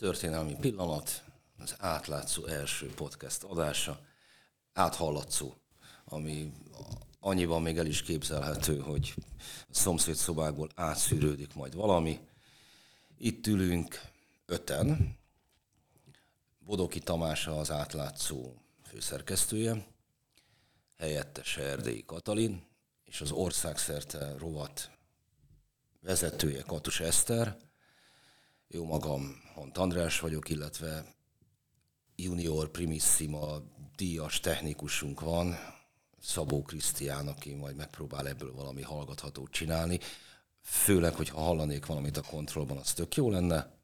történelmi pillanat, az átlátszó első podcast adása, áthallatszó, ami annyiban még el is képzelhető, hogy a szomszéd szobákból átszűrődik majd valami. Itt ülünk öten, Bodoki Tamás az átlátszó főszerkesztője, helyettes Erdélyi Katalin, és az országszerte rovat vezetője Katus Eszter, jó magam Hont András vagyok, illetve junior primissima díjas technikusunk van, Szabó Krisztián, aki majd megpróbál ebből valami hallgathatót csinálni. Főleg, hogyha hallanék valamit a kontrollban, az tök jó lenne.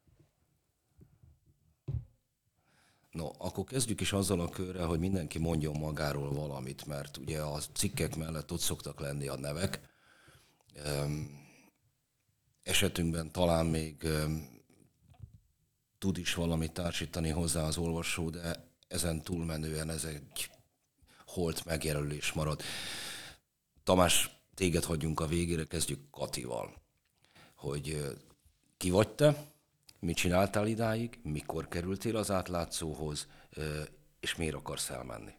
No, akkor kezdjük is azzal a körrel, hogy mindenki mondjon magáról valamit, mert ugye a cikkek mellett ott szoktak lenni a nevek. Esetünkben talán még tud is valamit társítani hozzá az olvasó, de ezen túlmenően ez egy holt megjelölés marad. Tamás, téged hagyjunk a végére, kezdjük Katival. Hogy ki vagy te, mit csináltál idáig, mikor kerültél az átlátszóhoz, és miért akarsz elmenni?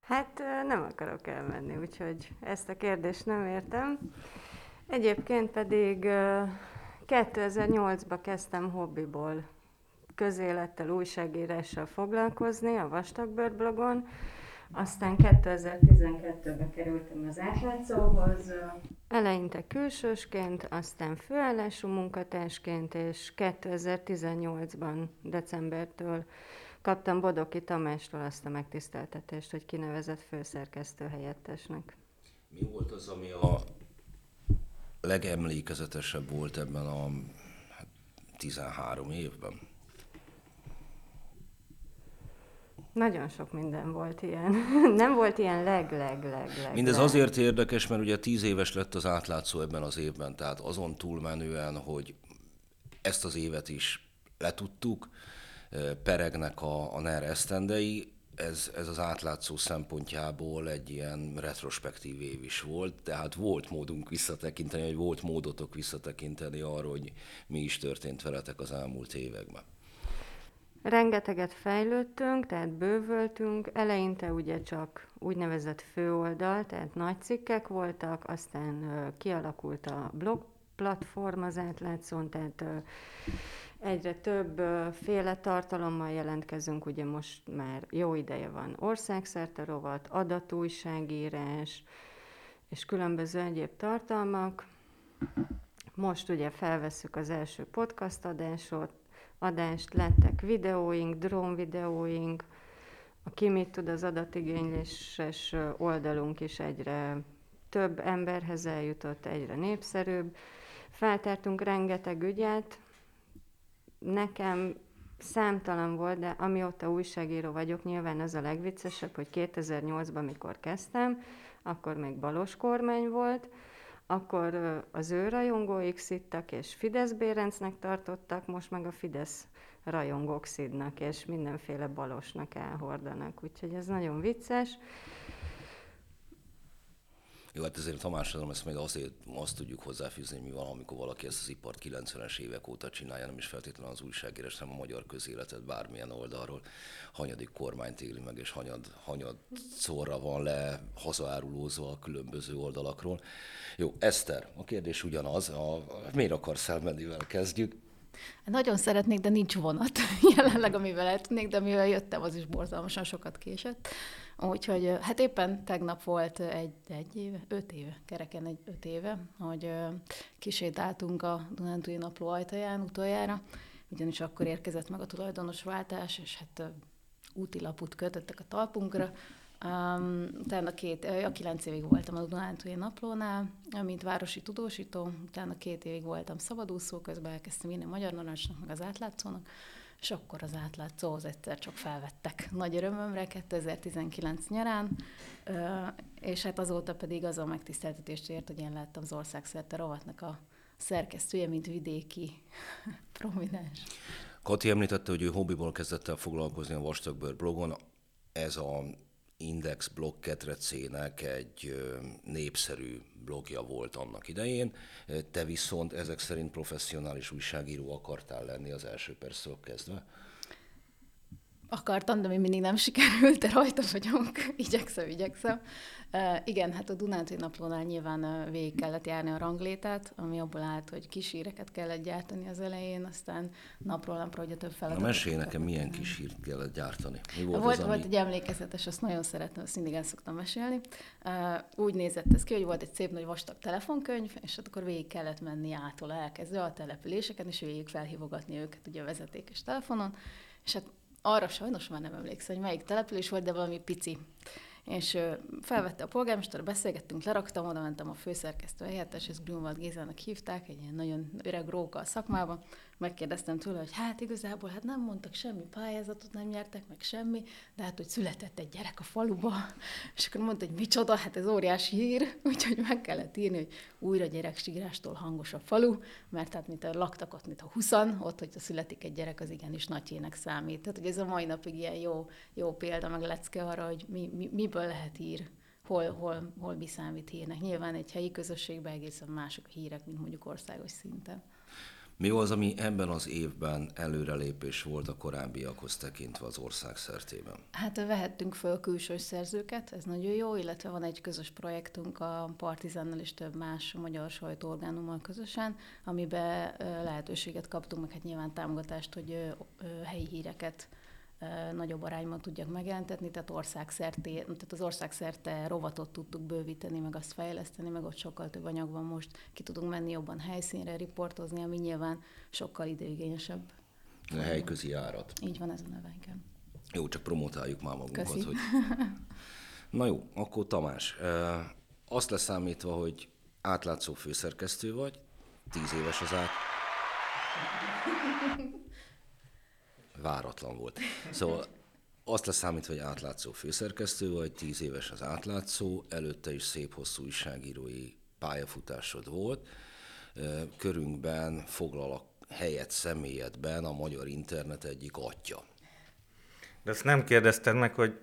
Hát nem akarok elmenni, úgyhogy ezt a kérdést nem értem. Egyébként pedig 2008-ban kezdtem hobbiból. Közélettel, újságírással foglalkozni a Vastagbőr blogon, aztán 2012-ben kerültem az átlátszóhoz, eleinte külsősként, aztán főállású munkatársként, és 2018-ban decembertől kaptam Bodoki Tamástól azt a megtiszteltetést, hogy kinevezett főszerkesztő helyettesnek. Mi volt az, ami a legemlékezetesebb volt ebben a 13 hát, évben? Nagyon sok minden volt ilyen. Nem volt ilyen leg, leg, leg, leg. Mindez leg. azért érdekes, mert ugye tíz éves lett az átlátszó ebben az évben, tehát azon túlmenően, hogy ezt az évet is letudtuk, peregnek a, a NER esztendei, ez, ez az átlátszó szempontjából egy ilyen retrospektív év is volt, tehát volt módunk visszatekinteni, vagy volt módotok visszatekinteni arra, hogy mi is történt veletek az elmúlt években. Rengeteget fejlődtünk, tehát bővöltünk, eleinte ugye csak úgynevezett főoldal, tehát nagy cikkek voltak, aztán kialakult a blog platform az átlátszón, tehát egyre több féle tartalommal jelentkezünk, ugye most már jó ideje van országszerte rovat, adatújságírás, és különböző egyéb tartalmak. Most ugye felvesszük az első podcast adásot, adást, lettek videóink, drón videóink, aki mit tud, az adatigényléses oldalunk is egyre több emberhez eljutott, egyre népszerűbb. Feltártunk rengeteg ügyet, nekem számtalan volt, de amióta újságíró vagyok, nyilván az a legviccesebb, hogy 2008-ban, mikor kezdtem, akkor még balos kormány volt, akkor az ő rajongóik szittak, és Fidesz Bérencnek tartottak, most meg a Fidesz rajongók szidnak, és mindenféle balosnak elhordanak. Úgyhogy ez nagyon vicces. Jó, hát ezért Tamásodom ezt még azért azt tudjuk hozzáfűzni, mi van, amikor valaki ezt az ipart 90-es évek óta csinálja, nem is feltétlenül az újságírás, hanem a magyar közéletet bármilyen oldalról. Hanyadik kormányt éli meg, és hanyad, hanyad szóra van le hazaárulózva a különböző oldalakról. Jó, Eszter, a kérdés ugyanaz, a, miért akarsz elmenni, kezdjük? Nagyon szeretnék, de nincs vonat jelenleg, amivel el tudnék, de mivel jöttem, az is borzalmasan sokat késett. Úgyhogy hát éppen tegnap volt egy, egy éve, öt éve, kereken egy öt éve, hogy kisétáltunk a Dunántúli napló ajtaján utoljára, ugyanis akkor érkezett meg a tulajdonos váltás, és hát útilaput kötöttek a talpunkra, Um, utána két, a kilenc évig voltam a Dunántúli naplónál, mint városi tudósító, utána két évig voltam szabadúszó, közben elkezdtem írni a Magyar Narancsnak, meg az átlátszónak, és akkor az átlátszóhoz egyszer csak felvettek nagy örömömre 2019 nyarán, és hát azóta pedig az a megtiszteltetést ért, hogy én lettem az országszerte rovatnak a szerkesztője, mint vidéki prominens. Kati említette, hogy ő hobbiból kezdett el foglalkozni a Vastagbőr blogon. Ez a Index blog ketrecének egy népszerű blogja volt annak idején. Te viszont ezek szerint professzionális újságíró akartál lenni az első perctől kezdve? Akartam, de még mindig nem sikerült, de rajta vagyok. igyekszem, igyekszem. Uh, igen, hát a Dunántúli naplónál nyilván uh, végig kellett járni a ranglétát, ami abból állt, hogy kis híreket kellett gyártani az elején, aztán napról napra a több feladat. Na mesélj nekem, milyen kis hírt kellett gyártani? Mi volt, volt, az, volt ami... egy emlékezetes, azt nagyon szeretem, azt mindig el szoktam mesélni. Uh, úgy nézett ez ki, hogy volt egy szép nagy vastag telefonkönyv, és akkor végig kellett menni ától elkezdve a településeken, és végig felhívogatni őket ugye a vezetékes telefonon, és hát arra sajnos már nem emlékszem, hogy melyik település volt, de valami pici. És felvette a polgármester, beszélgettünk, leraktam, oda mentem a főszerkesztő helyettes, ezt Grunwald Gézának hívták, egy ilyen nagyon öreg róka a szakmában, megkérdeztem tőle, hogy hát igazából hát nem mondtak semmi pályázatot, nem nyertek meg semmi, de hát, hogy született egy gyerek a faluba, és akkor mondta, hogy micsoda, hát ez óriási hír, úgyhogy meg kellett írni, hogy újra gyereksírástól hangos a falu, mert hát mint a laktak ott, mint a huszan, ott, hogyha születik egy gyerek, az igenis nagyjének számít. Tehát, hogy ez a mai napig ilyen jó, jó példa, meg lecke arra, hogy mi, mi, miből lehet ír hol, hol, hol mi számít hírnek. Nyilván egy helyi közösségben egészen mások a hírek, mint mondjuk országos szinten. Mi az, ami ebben az évben előrelépés volt a korábbiakhoz tekintve az ország szertében? Hát vehettünk föl külső szerzőket, ez nagyon jó, illetve van egy közös projektünk a Partizánnal és több más magyar sajtóorgánummal közösen, amiben lehetőséget kaptunk, meg hát nyilván támogatást, hogy helyi híreket nagyobb arányban tudjak megjelentetni, tehát, országszerte, tehát az országszerte rovatot tudtuk bővíteni, meg azt fejleszteni, meg ott sokkal több anyag van most, ki tudunk menni jobban helyszínre, riportozni, ami nyilván sokkal időigényesebb. A helyközi járat. Így van ez a neve, igen. Jó, csak promotáljuk már magunkat. Köszi. Hogy... Na jó, akkor Tamás, azt leszámítva, hogy átlátszó főszerkesztő vagy, tíz éves az át váratlan volt. Szóval azt leszámítva, hogy átlátszó főszerkesztő vagy, tíz éves az átlátszó, előtte is szép hosszú újságírói pályafutásod volt. Körünkben foglal a helyet személyedben a magyar internet egyik atya. De ezt nem kérdezted meg, hogy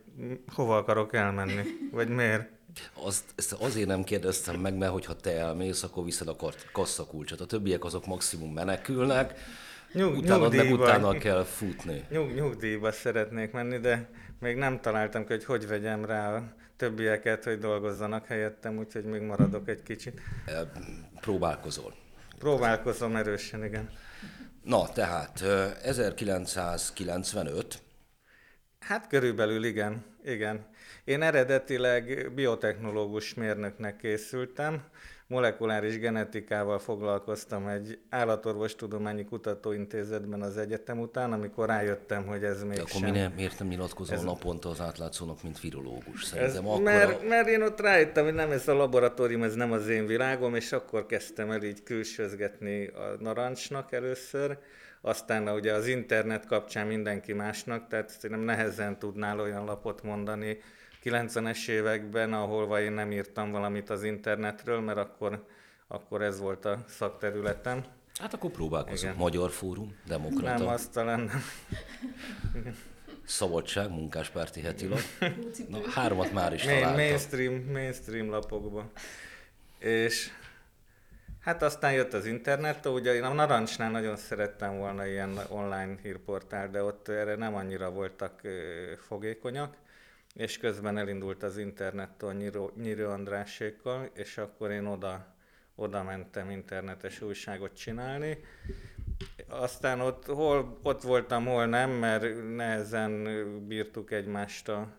hova akarok elmenni, vagy miért? Azt, ezt azért nem kérdeztem meg, mert hogyha te elmész, akkor viszed a kasszakulcsot. A többiek azok maximum menekülnek, Nyug, utána, meg utána kell futni. Nyug, nyugdíjba szeretnék menni, de még nem találtam ki, hogy hogy vegyem rá a többieket, hogy dolgozzanak helyettem, úgyhogy még maradok egy kicsit. Próbálkozol. Próbálkozom erősen, igen. Na, tehát 1995. Hát körülbelül igen, igen. Én eredetileg biotechnológus mérnöknek készültem, molekuláris genetikával foglalkoztam egy állatorvostudományi kutatóintézetben az egyetem után, amikor rájöttem, hogy ez még De akkor mi miért nem nyilatkozol ez... naponta az átlátszónak, mint virológus? Szerintem ez, akkor mert, mert én ott rájöttem, hogy nem ez a laboratórium, ez nem az én világom, és akkor kezdtem el így külsőzgetni a narancsnak először, aztán ugye az internet kapcsán mindenki másnak, tehát szerintem nehezen tudnál olyan lapot mondani, 90-es években, ahol én nem írtam valamit az internetről, mert akkor, akkor ez volt a szakterületem. Hát akkor próbálkozunk. Magyar Fórum, Demokrata. Nem, azt talán nem. Szabadság, munkáspárti hetilap. Na, hármat már is Main, találtam. Mainstream, mainstream lapokba. És hát aztán jött az internet, ugye én a Narancsnál nagyon szerettem volna ilyen online hírportál, de ott erre nem annyira voltak fogékonyak és közben elindult az internettől Nyíró, Nyíró Andrásékkal, és akkor én oda, oda mentem internetes újságot csinálni. Aztán ott, hol, ott voltam, hol nem, mert nehezen bírtuk egymást a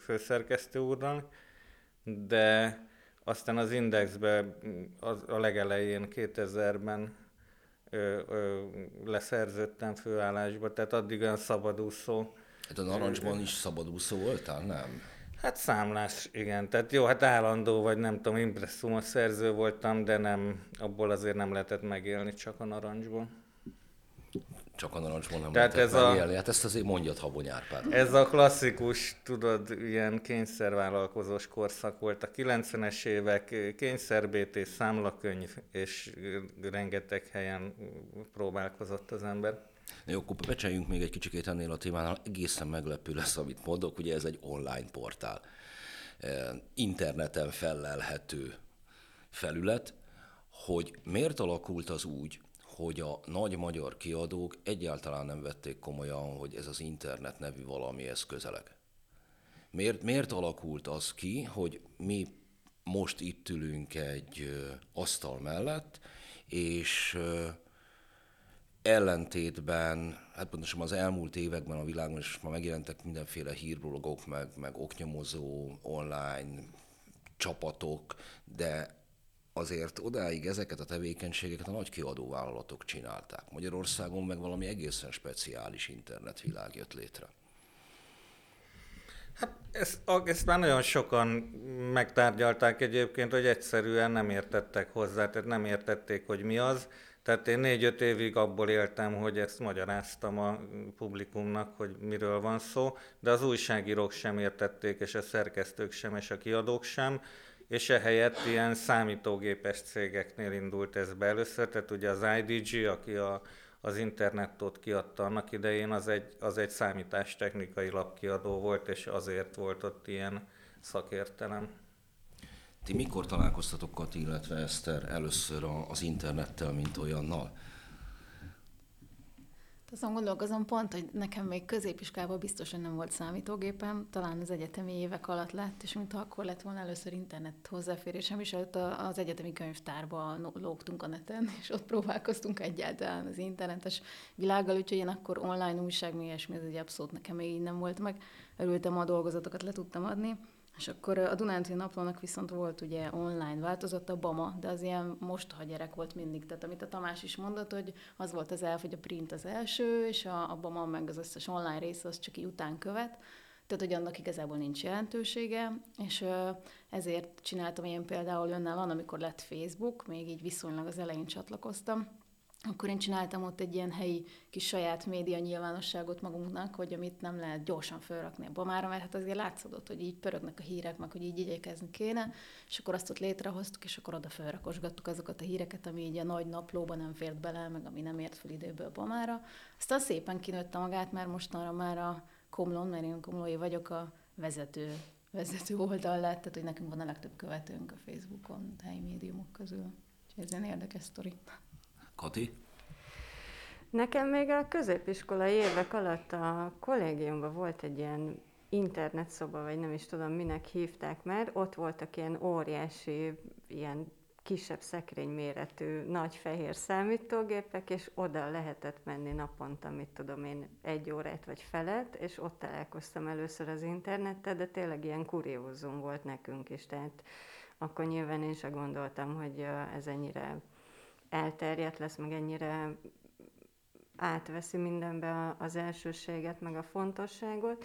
főszerkesztő úrral, de aztán az Indexbe az, a legelején 2000-ben ö, ö, leszerződtem főállásba, tehát addig olyan szabadúszó Hát a narancsban is szabadúszó voltál, nem? Hát számlás, igen. Tehát jó, hát állandó, vagy nem tudom, impresszumos szerző voltam, de nem, abból azért nem lehetett megélni, csak a narancsból. Csak a narancsból nem Tehát lehetett ez megélni. A, hát ezt azért mondjad Habony Árpád. Ez a klasszikus, tudod, ilyen kényszervállalkozós korszak volt. A 90-es évek kényszerbétés, számlakönyv, és rengeteg helyen próbálkozott az ember. Jó, akkor becseljünk még egy kicsikét ennél a témánál. Egészen meglepő lesz, amit mondok. Ugye ez egy online portál. Interneten fellelhető felület, hogy miért alakult az úgy, hogy a nagy magyar kiadók egyáltalán nem vették komolyan, hogy ez az internet nevű valami ez közeleg. Miért, miért alakult az ki, hogy mi most itt ülünk egy asztal mellett, és ellentétben, hát pontosan az elmúlt években a világon is már megjelentek mindenféle hírblogok, meg, meg oknyomozó, online csapatok, de azért odáig ezeket a tevékenységeket a nagy kiadóvállalatok csinálták. Magyarországon meg valami egészen speciális internetvilág jött létre. Hát ezt, ezt már nagyon sokan megtárgyalták egyébként, hogy egyszerűen nem értettek hozzá, tehát nem értették, hogy mi az. Tehát én négy-öt évig abból éltem, hogy ezt magyaráztam a publikumnak, hogy miről van szó, de az újságírók sem értették, és a szerkesztők sem, és a kiadók sem, és ehelyett ilyen számítógépes cégeknél indult ez be először, tehát ugye az IDG, aki a, az internetot kiadta annak idején, az egy, az egy számítástechnikai lapkiadó volt, és azért volt ott ilyen szakértelem. Ti mikor találkoztatok, Kati, illetve Eszter először az internettel, mint olyannal? Azon gondolkozom pont, hogy nekem még középiskolában biztosan nem volt számítógépem, talán az egyetemi évek alatt lett, és mintha akkor lett volna először internet hozzáférésem, és ott az egyetemi könyvtárba lógtunk a neten, és ott próbálkoztunk egyáltalán az internetes világgal, úgyhogy én akkor online újság, mi ilyesmi, ez egy abszolút nekem még így nem volt meg. Örültem, a dolgozatokat le tudtam adni. És akkor a Dunántúli naplónak viszont volt ugye online változata, a Bama, de az ilyen mostoha gyerek volt mindig. Tehát amit a Tamás is mondott, hogy az volt az elf, hogy a print az első, és a, a Bama meg az összes online rész az csak így után követ. Tehát, hogy annak igazából nincs jelentősége, és ezért csináltam én például önállóan, amikor lett Facebook, még így viszonylag az elején csatlakoztam, akkor én csináltam ott egy ilyen helyi kis saját média nyilvánosságot magunknak, hogy amit nem lehet gyorsan felrakni a bamára, mert hát azért látszódott, hogy így pörögnek a hírek, meg hogy így igyekezni kéne, és akkor azt ott létrehoztuk, és akkor oda felrakosgattuk azokat a híreket, ami így a nagy naplóban nem fért bele, meg ami nem ért fel időből bamára. Aztán szépen kinőtte magát, mert mostanra már a Komlon, mert én komlói vagyok, a vezető vezető oldal lett, tehát hogy nekünk van a legtöbb követőnk a Facebookon, a helyi médiumok közül. Úgyhogy ez egy érdekes sztori. Kati? Nekem még a középiskolai évek alatt a kollégiumban volt egy ilyen internetszoba, vagy nem is tudom, minek hívták már. Ott voltak ilyen óriási, ilyen kisebb szekrényméretű, nagy fehér számítógépek, és oda lehetett menni naponta, mit tudom én, egy órát vagy felet, és ott találkoztam először az internettel, de tényleg ilyen kuriózum volt nekünk is, tehát akkor nyilván én sem gondoltam, hogy ez ennyire elterjedt lesz, meg ennyire átveszi mindenbe az elsőséget, meg a fontosságot.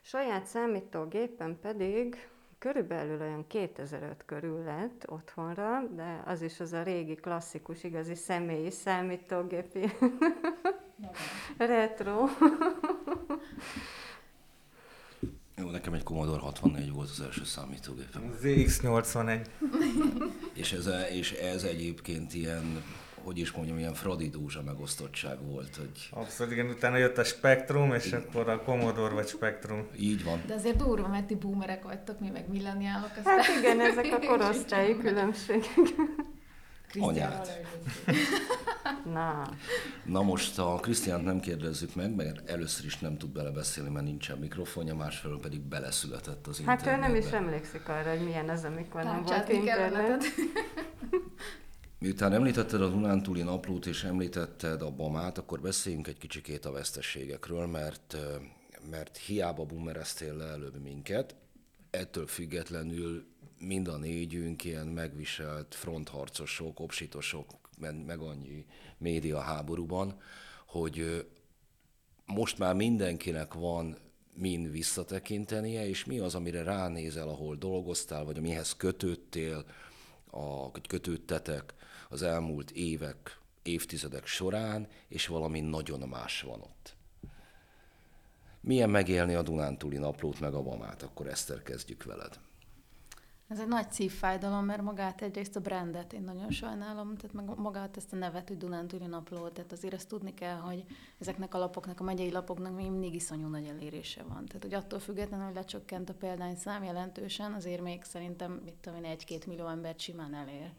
Saját számítógépen pedig körülbelül olyan 2005 körül lett otthonra, de az is az a régi klasszikus, igazi személyi számítógépi retro. Nekem egy Commodore 64 volt az első számítógépem. ZX81. és, ez, és ez egyébként ilyen hogy is mondjam, ilyen Fradi Dúzsa megosztottság volt. Hogy... Abszolút, igen, utána jött a Spectrum, és igen. akkor a Commodore vagy Spectrum. Így van. De azért durva, mert ti boomerek vagytok, mi meg milleniálok. Aztán... Hát igen, ezek a korosztályi különbségek. Anyát. Na. Na most a Krisztiánt nem kérdezzük meg, mert először is nem tud belebeszélni, mert nincsen mikrofonja, másfelől pedig beleszületett az internetbe. Hát ő nem is emlékszik arra, hogy milyen az, amikor nem volt internet. Miután említetted a Dunántúli naplót és említetted a Bamát, akkor beszéljünk egy kicsikét a veszteségekről, mert, mert hiába boomereztél le előbb minket, ettől függetlenül mind a négyünk ilyen megviselt frontharcosok, obsitosok, meg annyi média háborúban, hogy most már mindenkinek van min visszatekintenie, és mi az, amire ránézel, ahol dolgoztál, vagy amihez kötődtél, a, kötődtetek az elmúlt évek, évtizedek során, és valami nagyon más van ott. Milyen megélni a Dunántúli naplót, meg a Bamát? Akkor Eszter, kezdjük veled. Ez egy nagy szívfájdalom, mert magát egyrészt a brandet én nagyon sajnálom, tehát meg magát ezt a nevet, hogy Dunántúli napló, tehát azért ezt tudni kell, hogy ezeknek a lapoknak, a megyei lapoknak még mindig iszonyú nagy elérése van. Tehát, hogy attól függetlenül, hogy lecsökkent a példányszám jelentősen, azért még szerintem, mit tudom én, egy-két millió embert simán elér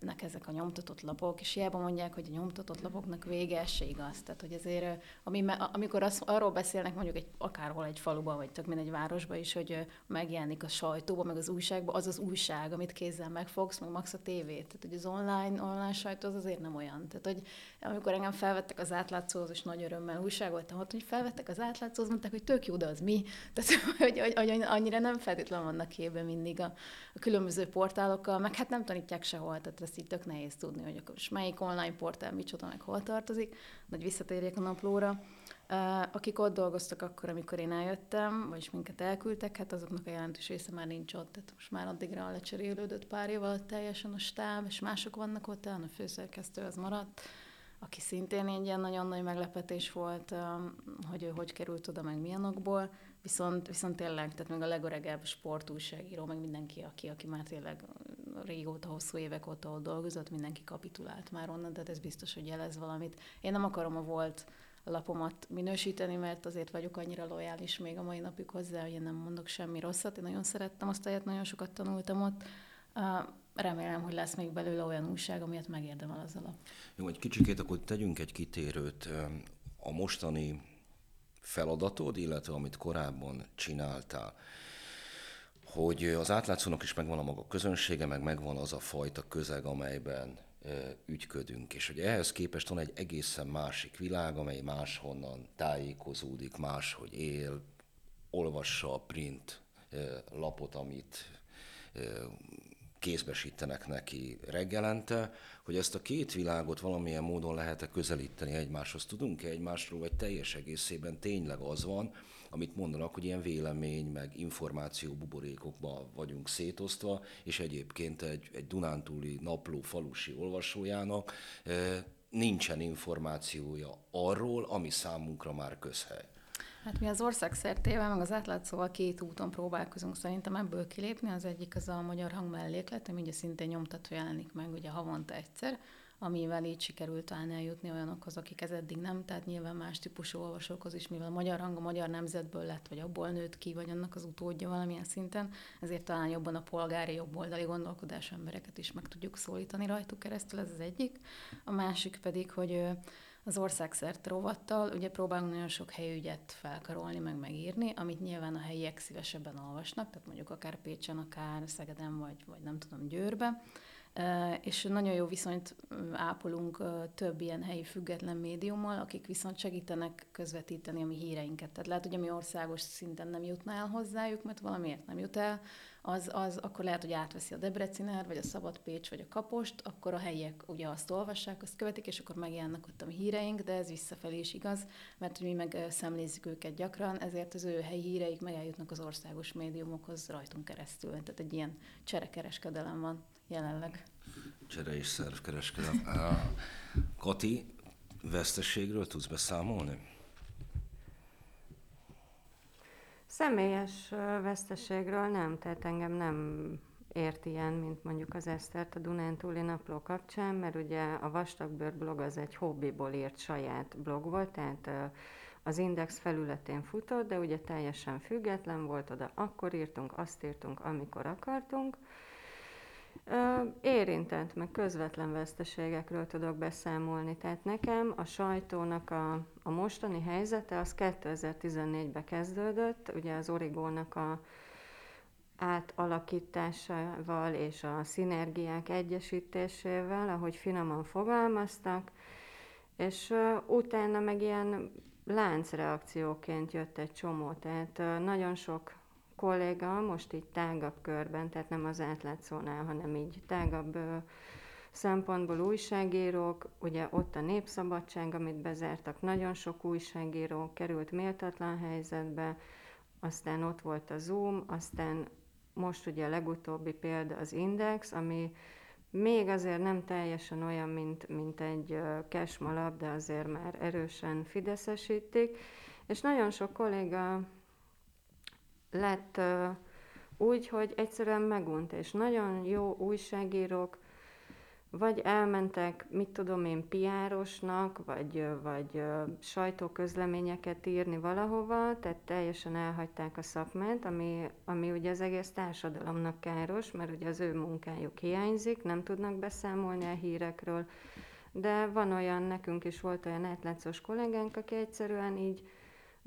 nek ezek a nyomtatott lapok, és hiába mondják, hogy a nyomtatott lapoknak vége, se igaz. Tehát, hogy azért, ami, amikor az, arról beszélnek mondjuk egy, akárhol egy faluban, vagy tök egy városban is, hogy megjelenik a sajtóban, meg az újságban, az az újság, amit kézzel megfogsz, meg max a tévét. Tehát, hogy az online, online sajtó az azért nem olyan. Tehát, hogy amikor engem felvettek az átlátszóhoz, és nagy örömmel újságoltam ott, hogy felvettek az átlátszóhoz, mondták, hogy tök jó, de az mi? Tehát, hogy, hogy, hogy annyira nem feltétlenül vannak képben mindig a, a különböző portálokkal, meg hát nem tanítják sehol. Tehát ezt így tök nehéz tudni, hogy akkor most melyik online portál micsoda, meg hol tartozik, vagy visszatérjek a naplóra. Akik ott dolgoztak akkor, amikor én eljöttem, vagyis minket elküldtek, hát azoknak a jelentős része már nincs ott. Tehát most már addigra lecserélődött pár év alatt teljesen a stáb, és mások vannak ott, a főszerkesztő az maradt, aki szintén egy ilyen nagyon nagy meglepetés volt, hogy ő hogy került oda, meg milyen okból. Viszont, viszont tényleg, tehát még a legöregebb sportújságíró, meg mindenki, aki, aki már tényleg régóta, hosszú évek óta ott dolgozott, mindenki kapitulált már onnan, tehát ez biztos, hogy jelez valamit. Én nem akarom a volt lapomat minősíteni, mert azért vagyok annyira lojális még a mai napig hozzá, hogy én nem mondok semmi rosszat. Én nagyon szerettem azt helyet, nagyon sokat tanultam ott. Remélem, hogy lesz még belőle olyan újság, amilyet megérdemel az alap. Jó, egy kicsikét akkor tegyünk egy kitérőt. A mostani feladatod, illetve amit korábban csináltál, hogy az átlátszónak is megvan a maga közönsége, meg megvan az a fajta közeg, amelyben ügyködünk, és hogy ehhez képest van egy egészen másik világ, amely máshonnan tájékozódik, máshogy él, olvassa a print lapot, amit kézbesítenek neki reggelente, hogy ezt a két világot valamilyen módon lehet-e közelíteni egymáshoz. Tudunk-e egymásról, vagy teljes egészében tényleg az van, amit mondanak, hogy ilyen vélemény, meg információ buborékokba vagyunk szétosztva, és egyébként egy, egy Dunántúli napló falusi olvasójának e, nincsen információja arról, ami számunkra már közhely. Hát mi az ország szertével, meg az átlátszóval két úton próbálkozunk szerintem ebből kilépni. Az egyik az a magyar hang melléklet, ami ugye szintén nyomtatva jelenik meg ugye havonta egyszer, amivel így sikerült talán eljutni olyanokhoz, akik ez eddig nem, tehát nyilván más típusú olvasókhoz is, mivel a magyar hang a magyar nemzetből lett, vagy abból nőtt ki, vagy annak az utódja valamilyen szinten, ezért talán jobban a polgári jobboldali gondolkodás embereket is meg tudjuk szólítani rajtuk keresztül, ez az egyik. A másik pedig, hogy az országszert rovattal, ugye próbálunk nagyon sok helyügyet felkarolni, meg megírni, amit nyilván a helyiek szívesebben olvasnak, tehát mondjuk akár Pécsen, akár Szegeden, vagy, vagy nem tudom, Győrbe, és nagyon jó viszonyt ápolunk több ilyen helyi független médiummal, akik viszont segítenek közvetíteni a mi híreinket. Tehát lehet, hogy a mi országos szinten nem jutna el hozzájuk, mert valamiért nem jut el, az, az akkor lehet, hogy átveszi a Debreciner, vagy a Szabad Pécs, vagy a Kapost, akkor a helyiek ugye azt olvassák, azt követik, és akkor megjelennek ott a híreink, de ez visszafelé is igaz, mert mi meg szemlézzük őket gyakran, ezért az ő helyi híreik meg eljutnak az országos médiumokhoz rajtunk keresztül. Tehát egy ilyen cserekereskedelem van jelenleg. Csere és szervkereskedelem. Kati, veszteségről tudsz beszámolni? Személyes veszteségről nem, tehát engem nem ért ilyen, mint mondjuk az Esztert a Dunántúli napló kapcsán, mert ugye a Vastagbőr blog az egy hobbiból írt saját blog volt, tehát az Index felületén futott, de ugye teljesen független volt, oda akkor írtunk, azt írtunk, amikor akartunk, Érintett, meg közvetlen veszteségekről tudok beszámolni. Tehát nekem a sajtónak a, a mostani helyzete az 2014-ben kezdődött, ugye az Origónak a átalakításával és a szinergiák egyesítésével, ahogy finoman fogalmaztak, és utána meg ilyen láncreakcióként jött egy csomó, tehát nagyon sok kolléga most így tágabb körben, tehát nem az átlátszónál, hanem így tágabb ö, szempontból újságírók, ugye ott a népszabadság, amit bezártak, nagyon sok újságíró került méltatlan helyzetbe, aztán ott volt a Zoom, aztán most ugye a legutóbbi példa az Index, ami még azért nem teljesen olyan, mint, mint egy kesmalap, de azért már erősen fideszesítik, és nagyon sok kolléga lett úgy, hogy egyszerűen megunt, és nagyon jó újságírók vagy elmentek, mit tudom én, piárosnak, vagy, vagy sajtóközleményeket írni valahova, tehát teljesen elhagyták a szakmát, ami, ami ugye az egész társadalomnak káros, mert ugye az ő munkájuk hiányzik, nem tudnak beszámolni a hírekről, de van olyan, nekünk is volt olyan átlátszós kollégánk, aki egyszerűen így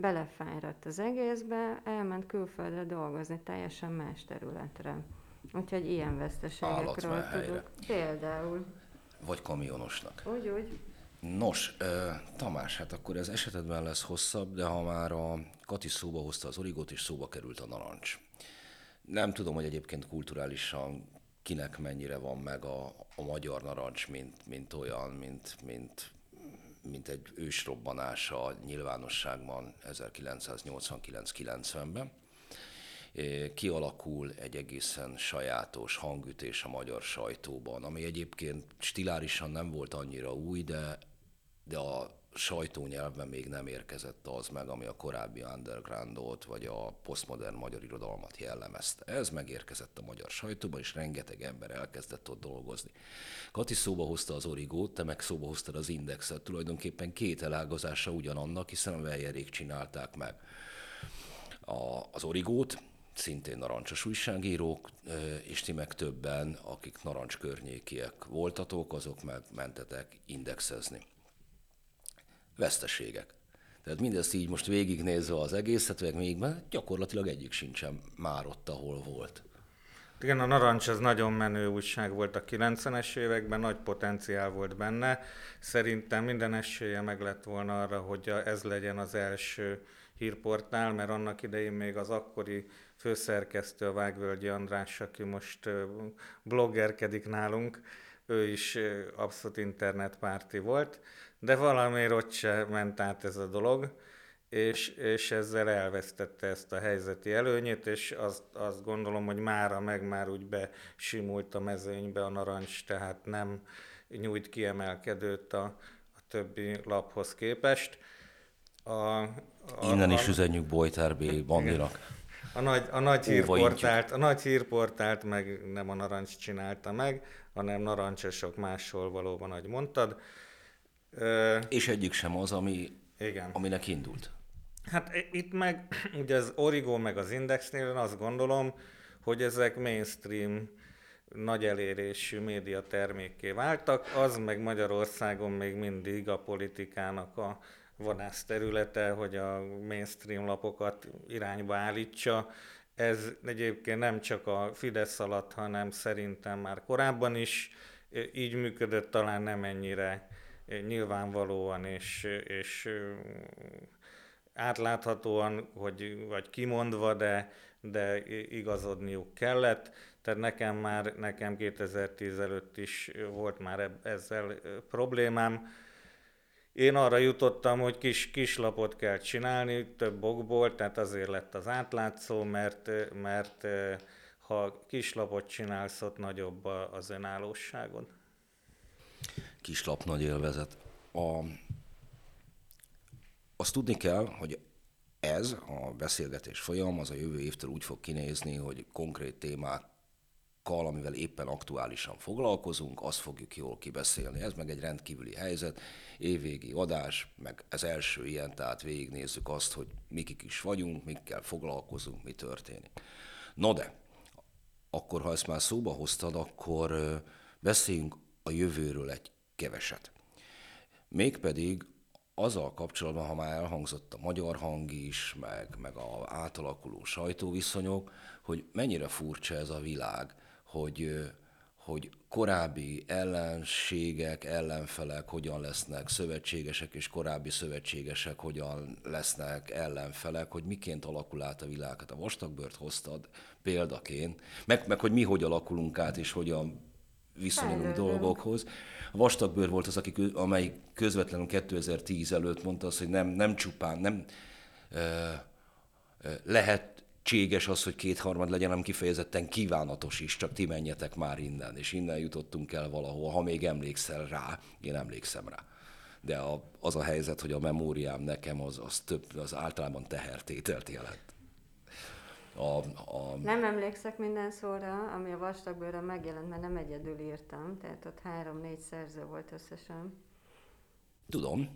belefáradt az egészbe, elment külföldre dolgozni, teljesen más területre. Úgyhogy ilyen veszteségekről tudok. Például. Vagy kamionosnak. Úgy, úgy. Nos, Tamás, hát akkor ez esetedben lesz hosszabb, de ha már a Kati szóba hozta az origót, és szóba került a narancs. Nem tudom, hogy egyébként kulturálisan kinek mennyire van meg a, a magyar narancs, mint, mint olyan, mint, mint, mint egy ősrobbanás a nyilvánosságban 1989-90-ben kialakul egy egészen sajátos hangütés a magyar sajtóban, ami egyébként stilárisan nem volt annyira új, de, de a sajtónyelvben még nem érkezett az meg, ami a korábbi undergroundot vagy a posztmodern magyar irodalmat jellemezte. Ez megérkezett a magyar sajtóba, és rengeteg ember elkezdett ott dolgozni. Kati szóba hozta az origót, te meg szóba hoztad az indexet, tulajdonképpen két elágazása ugyanannak, hiszen a Vejerék csinálták meg a, az origót, szintén narancsos újságírók, és ti meg többen, akik narancs környékiek voltatok, azok meg mentetek indexezni. Veszteségek. Tehát mindezt így most végignézve az egészet, meg még mert gyakorlatilag egyik sincsen már ott, ahol volt. Igen, a Narancs az nagyon menő újság volt a 90-es években, nagy potenciál volt benne. Szerintem minden esélye meg lett volna arra, hogy ez legyen az első hírportál, mert annak idején még az akkori főszerkesztő, a Vágvölgyi András, aki most bloggerkedik nálunk, ő is abszolút internetpárti volt, de valamiért ott se ment át ez a dolog, és, és ezzel elvesztette ezt a helyzeti előnyét, és azt, azt gondolom, hogy mára meg már úgy besimult a mezőnybe a narancs, tehát nem nyújt kiemelkedőt a, a többi laphoz képest. A, a, Innen is üzenjük Bojtár B. Bandinak. A nagy, a nagy hírportált, a nagy hírportált meg nem a narancs csinálta meg, hanem narancsosok máshol valóban, ahogy mondtad. Ö, És egyik sem az, ami, igen. aminek indult. Hát itt meg, ugye az Origo meg az Indexnél azt gondolom, hogy ezek mainstream nagy elérésű média termékké váltak, az meg Magyarországon még mindig a politikának a vadász területe, hogy a mainstream lapokat irányba állítsa. Ez egyébként nem csak a Fidesz alatt, hanem szerintem már korábban is így működött, talán nem ennyire nyilvánvalóan és, és átláthatóan, hogy, vagy kimondva, de, de igazodniuk kellett. Tehát nekem már, nekem 2010 előtt is volt már ezzel problémám. Én arra jutottam, hogy kis, kis lapot kell csinálni, több okból, tehát azért lett az átlátszó, mert, mert ha lapot csinálsz, ott nagyobb az önállóságod. Lap nagy élvezet. A, azt tudni kell, hogy ez a beszélgetés folyam az a jövő évtől úgy fog kinézni, hogy konkrét témák témákkal, amivel éppen aktuálisan foglalkozunk, azt fogjuk jól kibeszélni. Ez meg egy rendkívüli helyzet, évvégi adás, meg ez első ilyen, tehát végignézzük azt, hogy mikik is vagyunk, mikkel foglalkozunk, mi történik. No de, akkor ha ezt már szóba hoztad, akkor beszéljünk a jövőről egy keveset. Mégpedig azzal kapcsolatban, ha már elhangzott a magyar hang is, meg, meg a átalakuló sajtóviszonyok, hogy mennyire furcsa ez a világ, hogy, hogy korábbi ellenségek, ellenfelek hogyan lesznek szövetségesek, és korábbi szövetségesek hogyan lesznek ellenfelek, hogy miként alakul át a világ. Hát a vastagbört hoztad példaként, meg, meg hogy mi hogy alakulunk át, és hogyan viszonyulunk dolgokhoz. A vastagbőr volt az, aki, amely közvetlenül 2010 előtt mondta azt, hogy nem, nem csupán, nem lehet lehetséges az, hogy kétharmad legyen, hanem kifejezetten kívánatos is, csak ti menjetek már innen, és innen jutottunk el valahol, ha még emlékszel rá, én emlékszem rá. De a, az a helyzet, hogy a memóriám nekem az, az, több, az általában tehertételt jelent. A, a... Nem emlékszek minden szóra, ami a vastagbőrön megjelent, mert nem egyedül írtam, tehát ott három-négy szerző volt összesen. Tudom,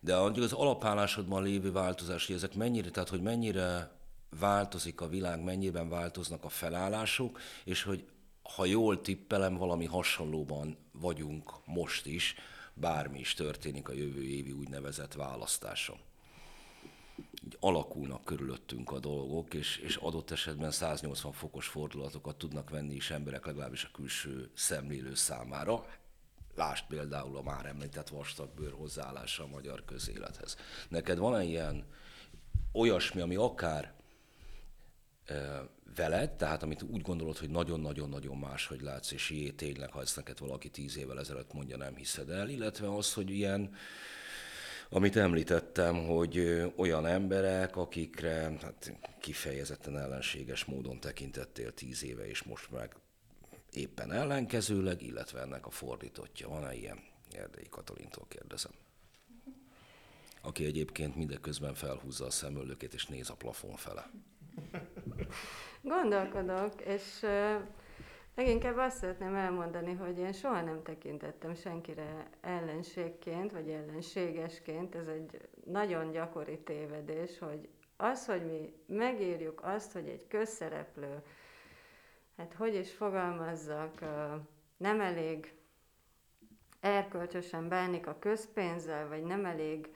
de az alapállásodban lévő változás, hogy ezek mennyire, tehát hogy mennyire változik a világ, mennyiben változnak a felállások, és hogy ha jól tippelem, valami hasonlóban vagyunk most is, bármi is történik a jövő évi úgynevezett választáson. Alakulnak körülöttünk a dolgok, és, és adott esetben 180 fokos fordulatokat tudnak venni is emberek, legalábbis a külső szemlélő számára. Lásd például a már említett vastagbőr hozzáállása a magyar közélethez. Neked van-e ilyen olyasmi, ami akár veled, tehát amit úgy gondolod, hogy nagyon-nagyon-nagyon máshogy látsz, és jé, tényleg, ha ezt neked valaki tíz évvel ezelőtt mondja, nem hiszed el, illetve az, hogy ilyen, amit említettem, hogy olyan emberek, akikre hát kifejezetten ellenséges módon tekintettél tíz éve, és most meg éppen ellenkezőleg, illetve ennek a fordítottja. Van-e ilyen? Erdei Katalintól kérdezem. Aki egyébként mindeközben felhúzza a szemöldökét és néz a plafon fele. Gondolkodok, és leginkább azt szeretném elmondani, hogy én soha nem tekintettem senkire ellenségként, vagy ellenségesként. Ez egy nagyon gyakori tévedés, hogy az, hogy mi megírjuk azt, hogy egy közszereplő, hát hogy is fogalmazzak, nem elég erkölcsösen bánik a közpénzzel, vagy nem elég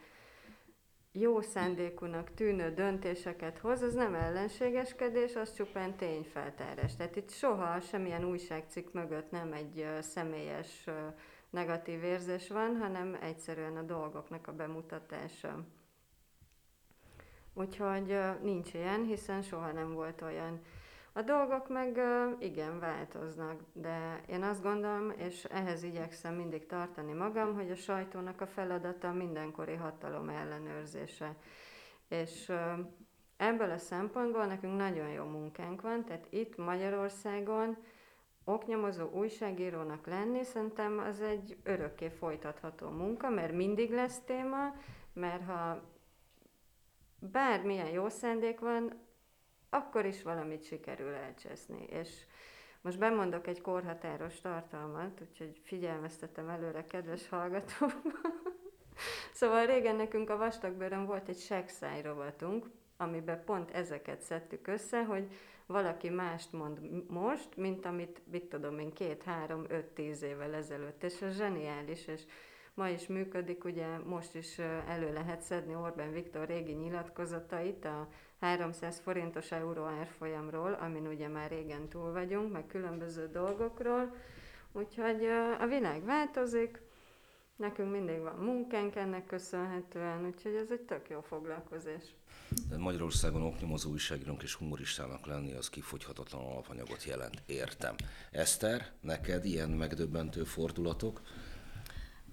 jó szándékúnak tűnő döntéseket hoz, az nem ellenségeskedés, az csupán tényfeltárás. Tehát itt soha semmilyen újságcikk mögött nem egy személyes negatív érzés van, hanem egyszerűen a dolgoknak a bemutatása. Úgyhogy nincs ilyen, hiszen soha nem volt olyan a dolgok meg igen változnak, de én azt gondolom, és ehhez igyekszem mindig tartani magam, hogy a sajtónak a feladata mindenkori hatalom ellenőrzése. És ebből a szempontból nekünk nagyon jó munkánk van, tehát itt Magyarországon oknyomozó újságírónak lenni, szerintem az egy örökké folytatható munka, mert mindig lesz téma, mert ha bármilyen jó szándék van, akkor is valamit sikerül elcseszni. És most bemondok egy korhatáros tartalmat, úgyhogy figyelmeztetem előre, kedves hallgatók. szóval régen nekünk a vastagbőrön volt egy segszáj rovatunk, amiben pont ezeket szedtük össze, hogy valaki mást mond most, mint amit, mit tudom én, két, három, öt, tíz évvel ezelőtt. És ez zseniális, és ma is működik, ugye most is elő lehet szedni Orbán Viktor régi nyilatkozatait a 300 forintos euró árfolyamról, amin ugye már régen túl vagyunk, meg különböző dolgokról. Úgyhogy a világ változik, nekünk mindig van munkánk ennek köszönhetően, úgyhogy ez egy tök jó foglalkozás. Magyarországon oknyomozó újságírónk és humoristának lenni az kifogyhatatlan alapanyagot jelent. Értem. Eszter, neked ilyen megdöbbentő fordulatok?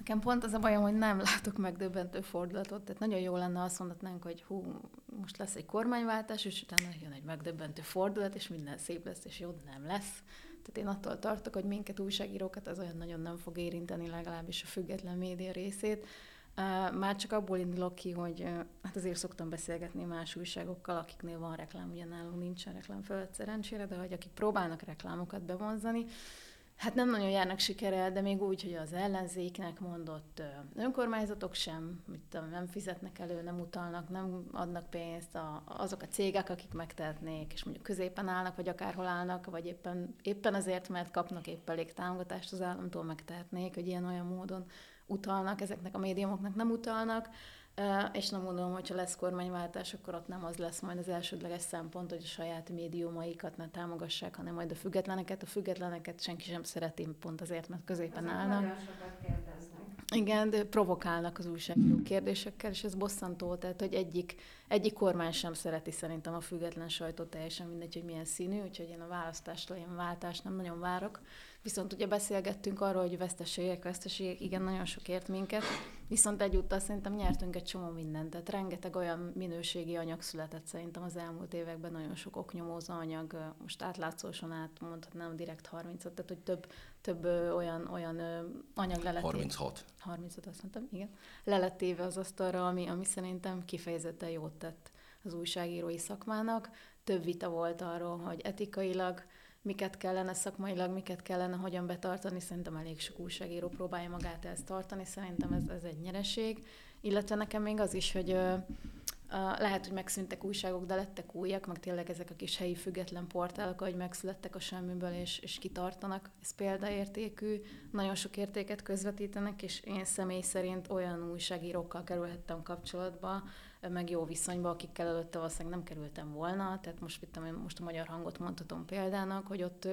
Nekem pont az a bajom, hogy nem látok megdöbbentő fordulatot, tehát nagyon jó lenne azt mondhatnánk, hogy hú, most lesz egy kormányváltás, és utána jön egy megdöbbentő fordulat, és minden szép lesz, és jó, nem lesz. Tehát én attól tartok, hogy minket újságírókat az olyan nagyon nem fog érinteni, legalábbis a független média részét. Már csak abból indulok ki, hogy hát azért szoktam beszélgetni más újságokkal, akiknél van reklám, ugye nálunk nincsen reklám fölött szerencsére, de hogy akik próbálnak reklámokat bevonzani, Hát nem nagyon járnak sikerrel, de még úgy, hogy az ellenzéknek mondott önkormányzatok sem, mit tudom, nem fizetnek elő, nem utalnak, nem adnak pénzt a, azok a cégek, akik megtehetnék, és mondjuk középen állnak, vagy akárhol állnak, vagy éppen, éppen azért, mert kapnak épp elég támogatást az államtól megtehetnék, hogy ilyen-olyan módon utalnak, ezeknek a médiumoknak nem utalnak, és nem gondolom, hogyha lesz kormányváltás, akkor ott nem az lesz majd az elsődleges szempont, hogy a saját médiumaikat ne támogassák, hanem majd a függetleneket. A függetleneket senki sem szereti, pont azért, mert középen Ezek állnak. Igen, de provokálnak az újságíró kérdésekkel, és ez bosszantó, tehát hogy egyik, egyik kormány sem szereti szerintem a független sajtót, teljesen mindegy, hogy milyen színű, úgyhogy én a választástól ilyen váltást nem nagyon várok. Viszont ugye beszélgettünk arról, hogy veszteségek, veszteségek, igen, nagyon sok ért minket, viszont egyúttal szerintem nyertünk egy csomó mindent, tehát rengeteg olyan minőségi anyag született szerintem az elmúlt években, nagyon sok oknyomózó anyag, most átlátszósan át mondhatnám direkt 30 tehát hogy több, több olyan, olyan anyag lett. 36. 35 azt mondtam, igen. Le lett téve az asztalra, ami, ami szerintem kifejezetten jót tett az újságírói szakmának. több vita volt arról, hogy etikailag miket kellene szakmailag, miket kellene hogyan betartani. Szerintem elég sok újságíró próbálja magát ezt tartani, szerintem ez, ez egy nyereség. Illetve nekem még az is, hogy Uh, lehet, hogy megszűntek újságok, de lettek újak, meg tényleg ezek a kis helyi független portálok, hogy megszülettek a semmiből, és, és kitartanak. Ez példaértékű, nagyon sok értéket közvetítenek, és én személy szerint olyan újságírókkal kerülhettem kapcsolatba, meg jó viszonyba, akikkel előtte valószínűleg nem kerültem volna. Tehát most, mit most a magyar hangot mondhatom példának, hogy ott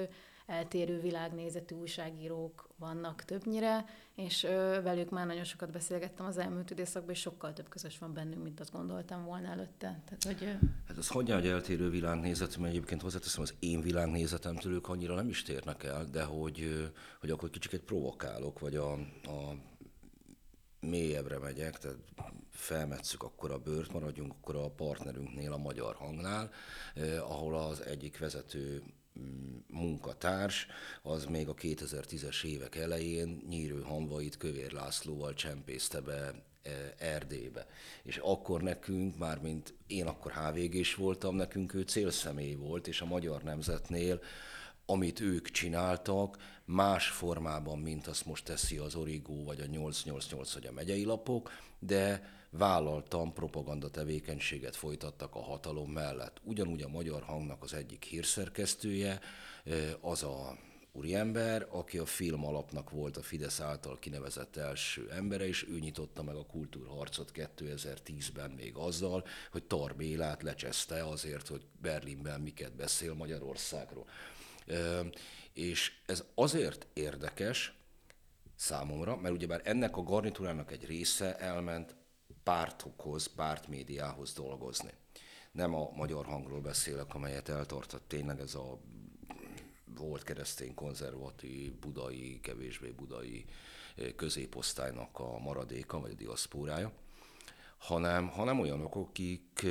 eltérő világnézetű újságírók vannak többnyire, és velük már nagyon sokat beszélgettem az elmúlt időszakban, és sokkal több közös van bennünk, mint azt gondoltam volna előtte. Tehát, hogy. Hát az hogyan, hogy eltérő világnézetű, mert egyébként hozzáteszem, az én világnézetemtől ők annyira nem is térnek el, de hogy, hogy akkor kicsit provokálok, vagy a, a mélyebbre megyek, tehát felmetszük akkor a bőrt, maradjunk akkor a partnerünknél, a magyar hangnál, eh, ahol az egyik vezető munkatárs, az még a 2010-es évek elején Nyírő Hanvait Kövér Lászlóval csempészte be e, Erdélybe. És akkor nekünk, már mint én akkor HVG-s voltam, nekünk ő célszemély volt, és a magyar nemzetnél amit ők csináltak, más formában, mint azt most teszi az Origo, vagy a 888, vagy a megyei lapok, de vállaltan propaganda tevékenységet folytattak a hatalom mellett. Ugyanúgy a Magyar Hangnak az egyik hírszerkesztője, az a úriember, aki a film alapnak volt a Fidesz által kinevezett első embere, és ő nyitotta meg a kultúrharcot 2010-ben még azzal, hogy Tarbélát lecseszte azért, hogy Berlinben miket beszél Magyarországról. És ez azért érdekes számomra, mert ugyebár ennek a garnitúrának egy része elment pártokhoz, pártmédiához dolgozni. Nem a magyar hangról beszélek, amelyet eltartott tényleg ez a volt keresztény konzervatív, budai, kevésbé budai középosztálynak a maradéka, vagy a diaszpórája, hanem, hanem olyanok, akik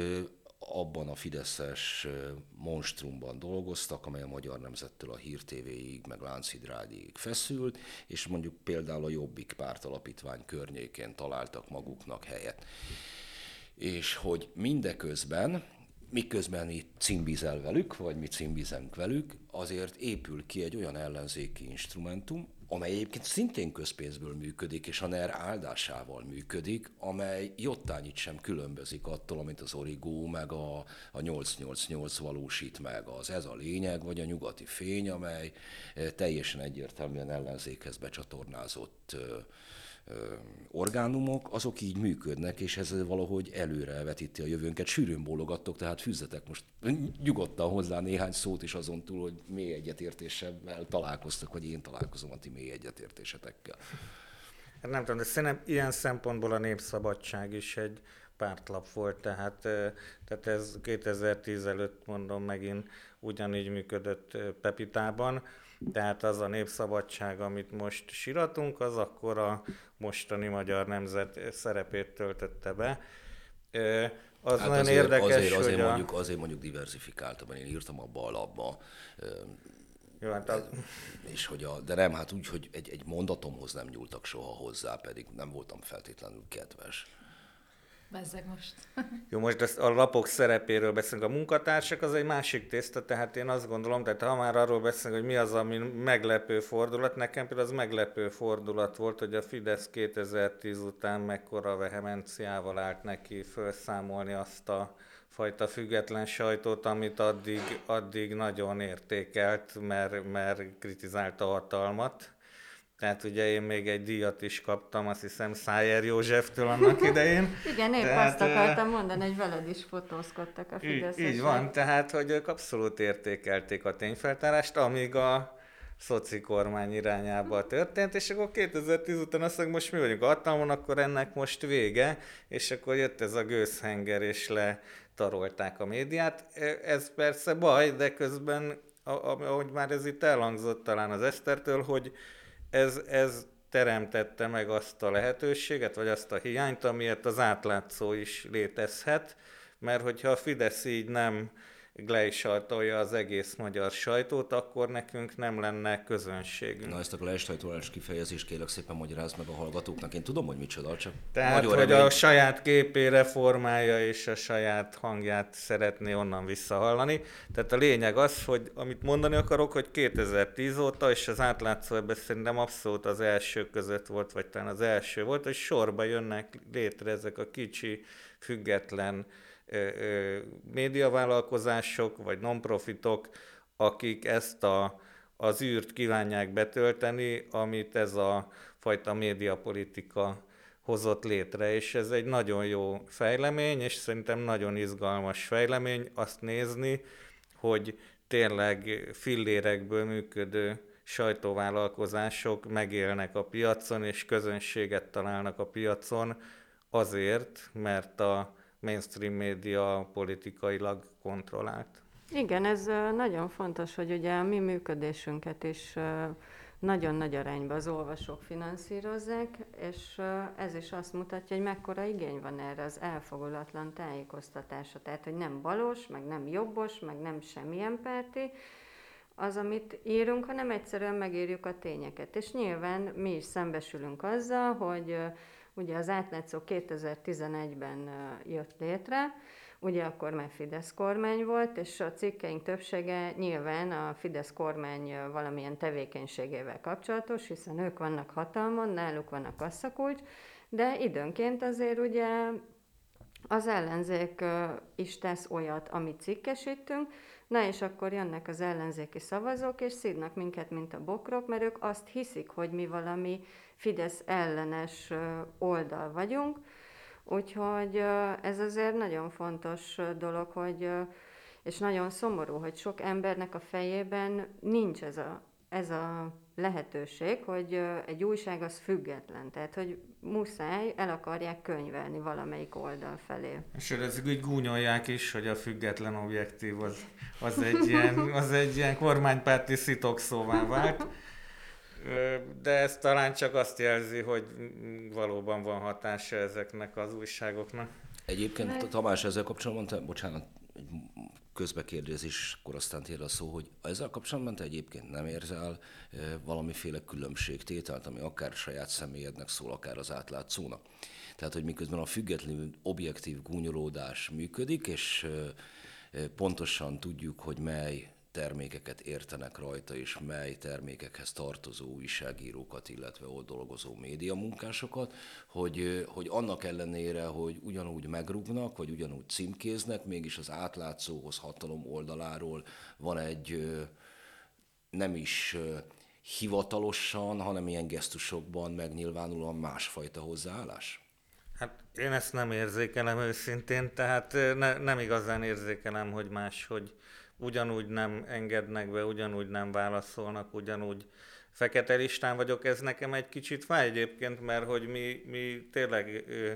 abban a fideszes monstrumban dolgoztak, amely a Magyar Nemzettől a Hír TV-ig, meg Lánchidrádig feszült, és mondjuk például a Jobbik párt alapítvány környékén találtak maguknak helyet. És hogy mindeközben, miközben mi cimbizel velük, vagy mi cimbizünk velük, azért épül ki egy olyan ellenzéki instrumentum, amely egyébként szintén közpénzből működik, és a NER áldásával működik, amely jottányit sem különbözik attól, amit az Origo meg a, a 888 valósít meg. Az ez a lényeg, vagy a nyugati fény, amely eh, teljesen egyértelműen ellenzékhez becsatornázott orgánumok, azok így működnek, és ez valahogy előre vetíti a jövőnket. Sűrűn bólogattok, tehát fűzzetek most nyugodtan hozzá néhány szót is azon túl, hogy mély egyetértéssel találkoztak, vagy én találkozom a ti mély egyetértésetekkel. Hát nem tudom, de szerintem ilyen szempontból a Népszabadság is egy pártlap volt, tehát, tehát ez 2010 előtt mondom megint ugyanígy működött Pepitában. Tehát az a népszabadság, amit most siratunk, az akkor a mostani magyar nemzet szerepét töltötte be. Az hát nagyon azért, érdekes, azért, azért, hogy mondjuk, a... azért mondjuk diversifikáltam, én írtam abba a labba, jó, hát az... És hogy a, de nem, hát úgy, hogy egy, egy mondatomhoz nem nyúltak soha hozzá, pedig nem voltam feltétlenül kedves. Bezzeg most. Jó, most a lapok szerepéről beszélünk. A munkatársak az egy másik tészta, tehát én azt gondolom, tehát ha már arról beszélünk, hogy mi az, ami meglepő fordulat, nekem például az meglepő fordulat volt, hogy a Fidesz 2010 után mekkora vehemenciával állt neki felszámolni azt a fajta független sajtót, amit addig, addig nagyon értékelt, mert, mert kritizálta a hatalmat tehát ugye én még egy díjat is kaptam, azt hiszem Szájer Józseftől annak idején. Igen, épp tehát, azt akartam mondani, hogy veled is fotózkodtak a Fideszesek. Így, így van, tehát hogy ők abszolút értékelték a tényfeltárást, amíg a szoci kormány irányába történt, és akkor 2010 után azt mondjuk, most mi vagyunk hatalmon, akkor ennek most vége, és akkor jött ez a gőzhenger, és letarolták a médiát. Ez persze baj, de közben, ahogy már ez itt elhangzott talán az Esztertől, hogy ez, ez teremtette meg azt a lehetőséget, vagy azt a hiányt, amiért az átlátszó is létezhet, mert hogyha a Fidesz így nem leisajtolja az egész magyar sajtót, akkor nekünk nem lenne közönségünk. Na ezt a leisajtolás kifejezést kérlek szépen magyaráz meg a hallgatóknak. Én tudom, hogy micsoda, csak Tehát, nagyon hogy remény... a saját képére formálja és a saját hangját szeretné onnan visszahallani. Tehát a lényeg az, hogy amit mondani akarok, hogy 2010 óta, és az átlátszó ebben szerintem abszolút az első között volt, vagy talán az első volt, hogy sorba jönnek létre ezek a kicsi, független médiavállalkozások vagy non-profitok, akik ezt a, az űrt kívánják betölteni, amit ez a fajta médiapolitika hozott létre, és ez egy nagyon jó fejlemény, és szerintem nagyon izgalmas fejlemény azt nézni, hogy tényleg fillérekből működő sajtóvállalkozások megélnek a piacon, és közönséget találnak a piacon azért, mert a mainstream média politikailag kontrollált. Igen, ez nagyon fontos, hogy ugye a mi működésünket is nagyon nagy arányban az olvasók finanszírozzák, és ez is azt mutatja, hogy mekkora igény van erre az elfogulatlan tájékoztatásra. Tehát, hogy nem balos, meg nem jobbos, meg nem semmilyen párti, az, amit írunk, hanem egyszerűen megírjuk a tényeket. És nyilván mi is szembesülünk azzal, hogy Ugye az átlátszó 2011-ben jött létre, ugye akkor már Fidesz kormány volt, és a cikkeink többsége nyilván a Fidesz kormány valamilyen tevékenységével kapcsolatos, hiszen ők vannak hatalmon, náluk van a kasszakulcs, de időnként azért ugye az ellenzék is tesz olyat, amit cikkesítünk, na és akkor jönnek az ellenzéki szavazók, és szídnak minket, mint a bokrok, mert ők azt hiszik, hogy mi valami Fidesz ellenes oldal vagyunk, úgyhogy ez azért nagyon fontos dolog, hogy és nagyon szomorú, hogy sok embernek a fejében nincs ez a, ez a lehetőség, hogy egy újság az független, tehát hogy muszáj, el akarják könyvelni valamelyik oldal felé. És ez úgy gúnyolják is, hogy a független objektív az, az, egy, ilyen, az egy ilyen kormánypárti szitokszóvá vált. De ez talán csak azt jelzi, hogy valóban van hatása ezeknek az újságoknak. Egyébként Mert... Tamás ezzel kapcsolatban, te, bocsánat, egy közbekérdezés, akkor aztán tér a szó, hogy ezzel kapcsolatban te egyébként nem érzel valamiféle különbségtételt, ami akár saját személyednek szól, akár az átlátszónak. Tehát, hogy miközben a függetlenül objektív gúnyolódás működik, és pontosan tudjuk, hogy mely termékeket értenek rajta, és mely termékekhez tartozó újságírókat, illetve ott dolgozó médiamunkásokat, hogy, hogy annak ellenére, hogy ugyanúgy megrúgnak, vagy ugyanúgy címkéznek, mégis az átlátszóhoz hatalom oldaláról van egy nem is hivatalosan, hanem ilyen gesztusokban megnyilvánulóan másfajta hozzáállás? Hát én ezt nem érzékelem őszintén, tehát ne, nem igazán érzékelem, hogy más, hogy ugyanúgy nem engednek be, ugyanúgy nem válaszolnak, ugyanúgy fekete listán vagyok. Ez nekem egy kicsit fáj egyébként, mert hogy mi, mi tényleg ö,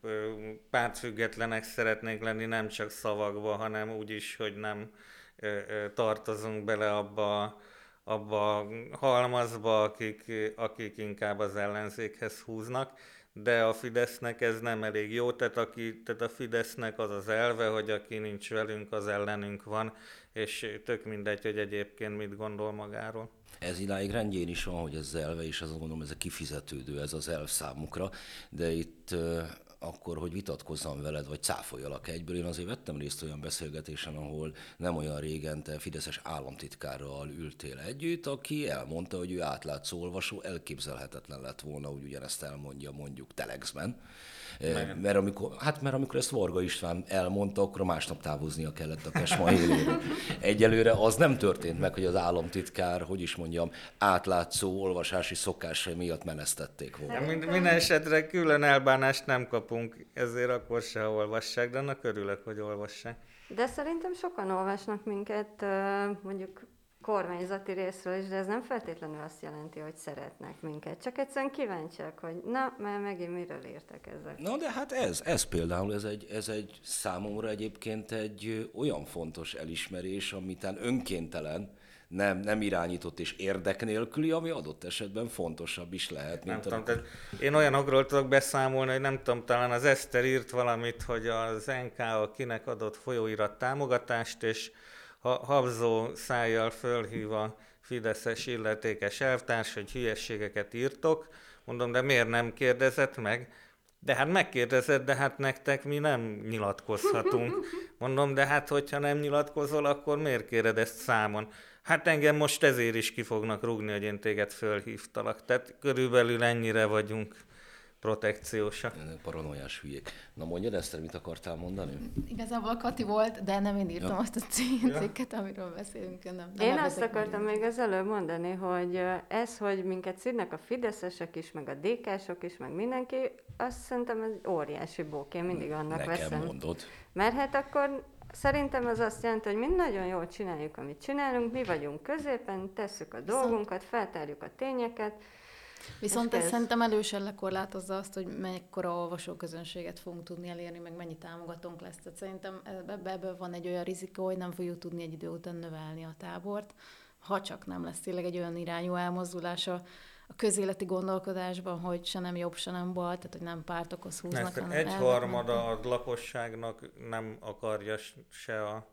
ö, pártfüggetlenek szeretnénk lenni, nem csak szavakba, hanem úgy is, hogy nem ö, ö, tartozunk bele abba abba a halmazba, akik, akik inkább az ellenzékhez húznak de a Fidesznek ez nem elég jó, tehát, aki, tehát a Fidesznek az az elve, hogy aki nincs velünk, az ellenünk van, és tök mindegy, hogy egyébként mit gondol magáról. Ez idáig rendjén is van, hogy ez elve, és azt gondolom, ez a kifizetődő, ez az elv számukra, de itt akkor, hogy vitatkozzam veled, vagy cáfoljalak egyből. Én azért vettem részt olyan beszélgetésen, ahol nem olyan régen te Fideszes államtitkárral ültél együtt, aki elmondta, hogy ő átlátszó olvasó, elképzelhetetlen lett volna, hogy ugyanezt elmondja mondjuk Telexben mert amikor, hát mert amikor ezt Varga István elmondta, akkor másnap távoznia kellett a Kesma éléről. Egyelőre az nem történt meg, hogy az államtitkár, hogy is mondjam, átlátszó olvasási szokásai miatt menesztették volna. Mind, minden esetre külön elbánást nem kapunk, ezért akkor se olvassák, de annak örülök, hogy olvassák. De szerintem sokan olvasnak minket, mondjuk kormányzati részről is, de ez nem feltétlenül azt jelenti, hogy szeretnek minket. Csak egyszerűen kíváncsiak, hogy na, már megint miről értek ezek. Na de hát ez, ez például, ez egy, ez egy számomra egyébként egy olyan fontos elismerés, amitán önkéntelen, nem, nem irányított és érdek nélküli, ami adott esetben fontosabb is lehet. Nem Mint tudom, amikor... tehát én olyanokról tudok beszámolni, hogy nem tudom, talán az Eszter írt valamit, hogy az NK a kinek adott folyóirat támogatást, és ha, habzó szájjal fölhív a Fideszes illetékes elvtárs, hogy hülyességeket írtok. Mondom, de miért nem kérdezett meg? De hát megkérdezett, de hát nektek mi nem nyilatkozhatunk. Mondom, de hát hogyha nem nyilatkozol, akkor miért kéred ezt számon? Hát engem most ezért is ki fognak rúgni, hogy én téged fölhívtalak. Tehát körülbelül ennyire vagyunk protekciósak. Paranoiás hülyék. Na mondjad, Eszter, mit akartál mondani? Igazából Kati volt, de nem én írtam ja. azt a cikket, amiről beszélünk. Nem, nem én azt akartam még az előbb mondani, hogy ez, hogy minket szidnak a fideszesek is, meg a DK-sok is, meg mindenki, azt szerintem ez óriási bók. Én mindig annak Nekem veszem. mondod. Mert hát akkor Szerintem az azt jelenti, hogy mi nagyon jól csináljuk, amit csinálunk, mi vagyunk középen, tesszük a dolgunkat, feltárjuk a tényeket, Viszont ez, ez szerintem elősen lekorlátozza azt, hogy mekkora olvasóközönséget fogunk tudni elérni, meg mennyi támogatónk lesz. Tehát szerintem ebbe, ebbe van egy olyan rizikó, hogy nem fogjuk tudni egy idő után növelni a tábort, ha csak nem lesz tényleg egy olyan irányú elmozdulása a közéleti gondolkodásban, hogy se nem jobb, se nem bal, tehát hogy nem pártokhoz húznak. Mert egy harmada a lakosságnak nem akarja se a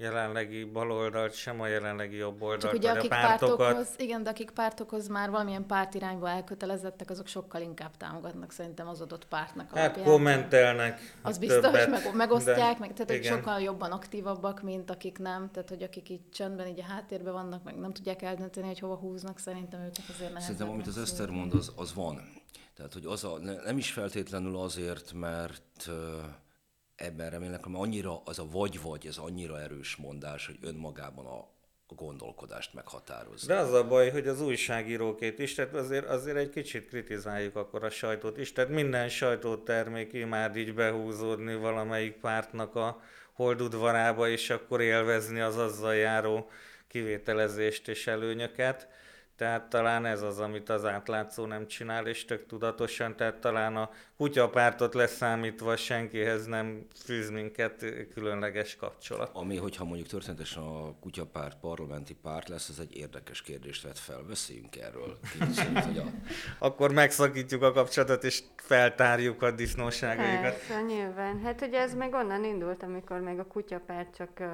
jelenlegi baloldalt, sem a jelenlegi jobb oldalt, Csak ugye, akik a pártokat. Pártokhoz, igen, de akik pártokhoz már valamilyen pártirányba elkötelezettek, azok sokkal inkább támogatnak szerintem az adott pártnak. Hát alapján. kommentelnek. Az biztos, többet, meg, megosztják, meg, tehát igen. sokkal jobban aktívabbak, mint akik nem, tehát hogy akik itt csendben így a háttérben vannak, meg nem tudják eldönteni, hogy hova húznak, szerintem őket azért nehezebb. Szerintem amit az Eszter mond, az, az van. Tehát, hogy az a, nem is feltétlenül azért, mert ebben remélek, hogy annyira az a vagy-vagy, ez annyira erős mondás, hogy önmagában a, a gondolkodást meghatározza. De az a baj, hogy az újságírókét is, tehát azért, azért egy kicsit kritizáljuk akkor a sajtót is, tehát minden sajtótermék imád így behúzódni valamelyik pártnak a holdudvarába, és akkor élvezni az azzal járó kivételezést és előnyöket. Tehát talán ez az, amit az átlátszó nem csinál, és tök tudatosan, tehát talán a kutyapártot leszámítva senkihez nem fűz minket különleges kapcsolat. Ami, hogyha mondjuk történetesen a kutyapárt parlamenti párt lesz, ez egy érdekes kérdést vett fel. Beszéljünk erről. Kicsit, hogy a... Akkor megszakítjuk a kapcsolatot, és feltárjuk a disznóságaikat. Persze, nyilván. Hát ugye ez meg onnan indult, amikor még a kutyapárt csak uh,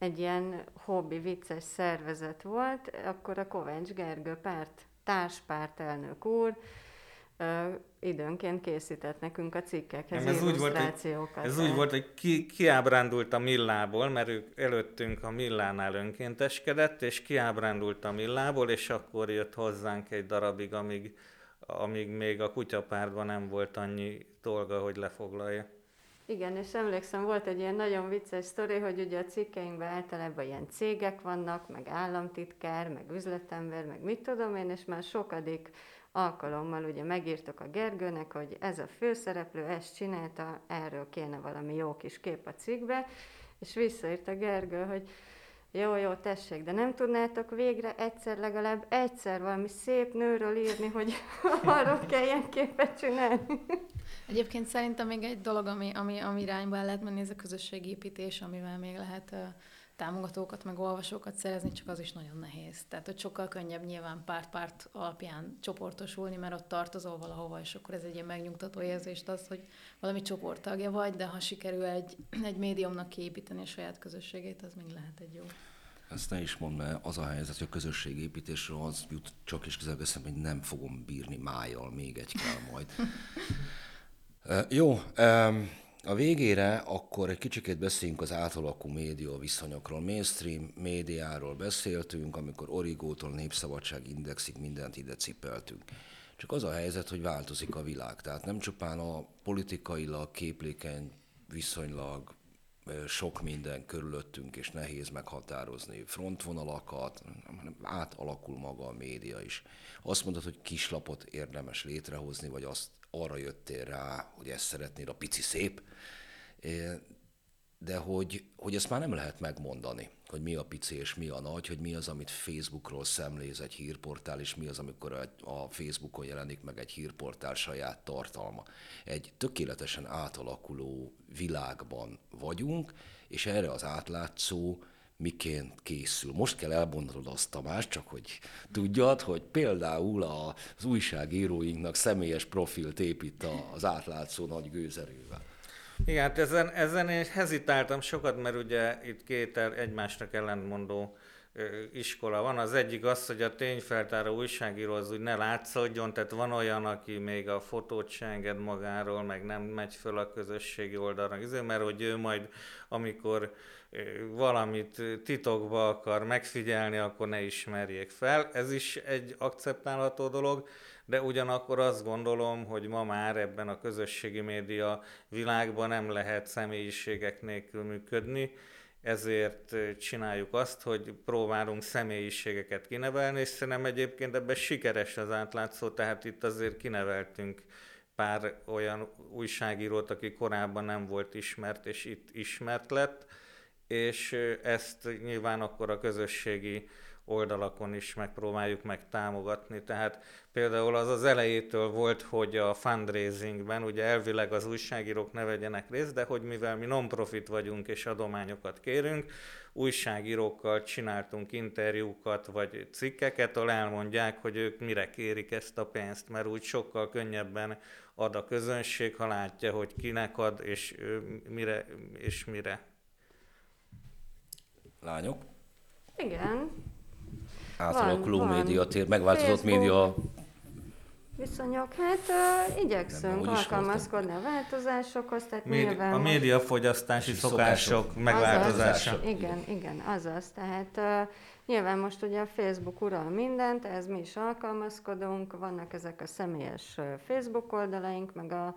egy ilyen hobbi, vicces szervezet volt, akkor a Kovács Gergő párt, társpártelnök úr ö, időnként készített nekünk a cikkekhez Nem, ez úgy volt, hogy, ez úgy volt, hogy ki, kiábrándult a Millából, mert ők előttünk a Millánál önkénteskedett, és kiábrándult a Millából, és akkor jött hozzánk egy darabig, amíg, amíg még a kutyapártban nem volt annyi dolga, hogy lefoglalja. Igen, és emlékszem, volt egy ilyen nagyon vicces sztori, hogy ugye a cikkeinkben általában ilyen cégek vannak, meg államtitkár, meg üzletember, meg mit tudom én, és már sokadik alkalommal ugye megírtak a Gergőnek, hogy ez a főszereplő, ezt csinálta, erről kéne valami jó kis kép a cikkbe, és visszaírt a Gergő, hogy jó, jó, tessék, de nem tudnátok végre egyszer, legalább egyszer valami szép nőről írni, hogy arról kelljen képet csinálni. Egyébként szerintem még egy dolog, ami, ami, ami irányba el lehet menni, ez a közösségépítés, amivel még lehet uh, támogatókat, meg olvasókat szerezni, csak az is nagyon nehéz. Tehát, hogy sokkal könnyebb nyilván párt-párt alapján csoportosulni, mert ott tartozol valahova, és akkor ez egy ilyen megnyugtató érzést az, hogy valami csoporttagja vagy, de ha sikerül egy, egy médiumnak kiépíteni a saját közösségét, az még lehet egy jó. Ezt ne is mondd, mert az a helyzet, hogy a közösségépítésről az jut csak is közel hogy nem fogom bírni májjal, még egy kell majd. Jó, a végére akkor egy kicsikét beszéljünk az átalakú média viszonyokról. Mainstream médiáról beszéltünk, amikor Origótól Népszabadság Indexig mindent ide cipeltünk. Csak az a helyzet, hogy változik a világ. Tehát nem csupán a politikailag képlékeny, viszonylag sok minden körülöttünk, és nehéz meghatározni frontvonalakat, hanem átalakul maga a média is. Azt mondod, hogy kislapot érdemes létrehozni, vagy azt arra jöttél rá, hogy ezt szeretnéd, a pici szép, de hogy, hogy ezt már nem lehet megmondani, hogy mi a pici és mi a nagy, hogy mi az, amit Facebookról szemléz egy hírportál, és mi az, amikor a Facebookon jelenik meg egy hírportál saját tartalma. Egy tökéletesen átalakuló világban vagyunk, és erre az átlátszó miként készül. Most kell elmondanod azt, Tamás, csak hogy tudjad, hogy például az újságíróinknak személyes profilt épít az átlátszó nagy gőzerővel. Igen, hát ezen, ezen én hezitáltam sokat, mert ugye itt két egymásnak ellentmondó iskola van. Az egyik az, hogy a tényfeltáró újságíró az úgy ne látszódjon, tehát van olyan, aki még a fotót se enged magáról, meg nem megy föl a közösségi oldalra, mert hogy ő majd, amikor valamit titokba akar megfigyelni, akkor ne ismerjék fel. Ez is egy akceptálható dolog, de ugyanakkor azt gondolom, hogy ma már ebben a közösségi média világban nem lehet személyiségek nélkül működni, ezért csináljuk azt, hogy próbálunk személyiségeket kinevelni, és szerintem egyébként ebben sikeres az átlátszó, tehát itt azért kineveltünk pár olyan újságírót, aki korábban nem volt ismert, és itt ismert lett, és ezt nyilván akkor a közösségi oldalakon is megpróbáljuk meg támogatni. Tehát például az az elejétől volt, hogy a fundraisingben ugye elvileg az újságírók ne vegyenek részt, de hogy mivel mi non-profit vagyunk és adományokat kérünk, újságírókkal csináltunk interjúkat vagy cikkeket, ahol elmondják, hogy ők mire kérik ezt a pénzt, mert úgy sokkal könnyebben ad a közönség, ha látja, hogy kinek ad és mire és mire. Lányok? Igen, átalakuló médiatér, megváltozott Facebook, média viszonyok. Hát uh, igyekszünk alkalmazkodni a változásokhoz, tehát Médi- nyilván... A médiafogyasztási szokások, szokások megváltozása. Azaz, igen, igen, azaz. Tehát uh, nyilván most ugye a Facebook ural mindent, ez mi is alkalmazkodunk, vannak ezek a személyes Facebook oldalaink, meg a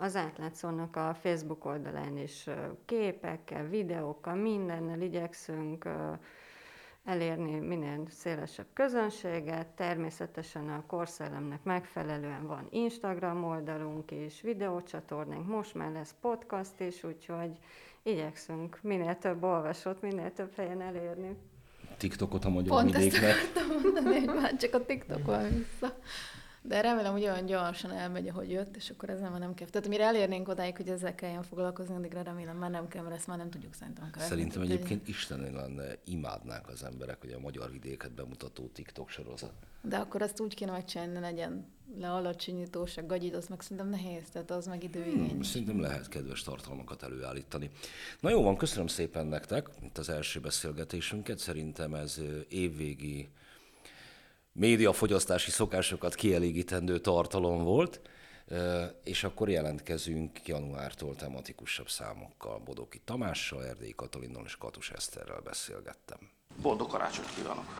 az átlátszónak a Facebook oldalán is képekkel, videókkal, mindennel igyekszünk elérni minél szélesebb közönséget. Természetesen a korszellemnek megfelelően van Instagram oldalunk is, videócsatornánk, most már lesz podcast is, úgyhogy igyekszünk minél több olvasót, minél több helyen elérni. TikTokot a magyar Pont vidéknek. Pont ezt mondani, hogy már csak a TikTok van vissza. De remélem, hogy olyan gyorsan elmegy, ahogy jött, és akkor ez nem, nem kell. Tehát mire elérnénk odáig, hogy ezzel kelljen foglalkozni, addigra remélem már nem kell, mert ezt már nem tudjuk szerintem követni. Szerintem egyébként egy... Isten lenne, imádnák az emberek, hogy a magyar vidéket bemutató TikTok sorozat. De akkor azt úgy kéne megcsinálni, legyen le alacsonyítóság, gagyid, az meg szerintem nehéz, tehát az meg időigényes. Hmm, szerintem lehet kedves tartalmakat előállítani. Na jó van, köszönöm szépen nektek itt az első beszélgetésünket. Szerintem ez évvégi médiafogyasztási szokásokat kielégítendő tartalom volt, és akkor jelentkezünk januártól tematikusabb számokkal. Bodoki Tamással, Erdély Katalinnal és Katus Eszterrel beszélgettem. Boldog karácsonyt kívánok!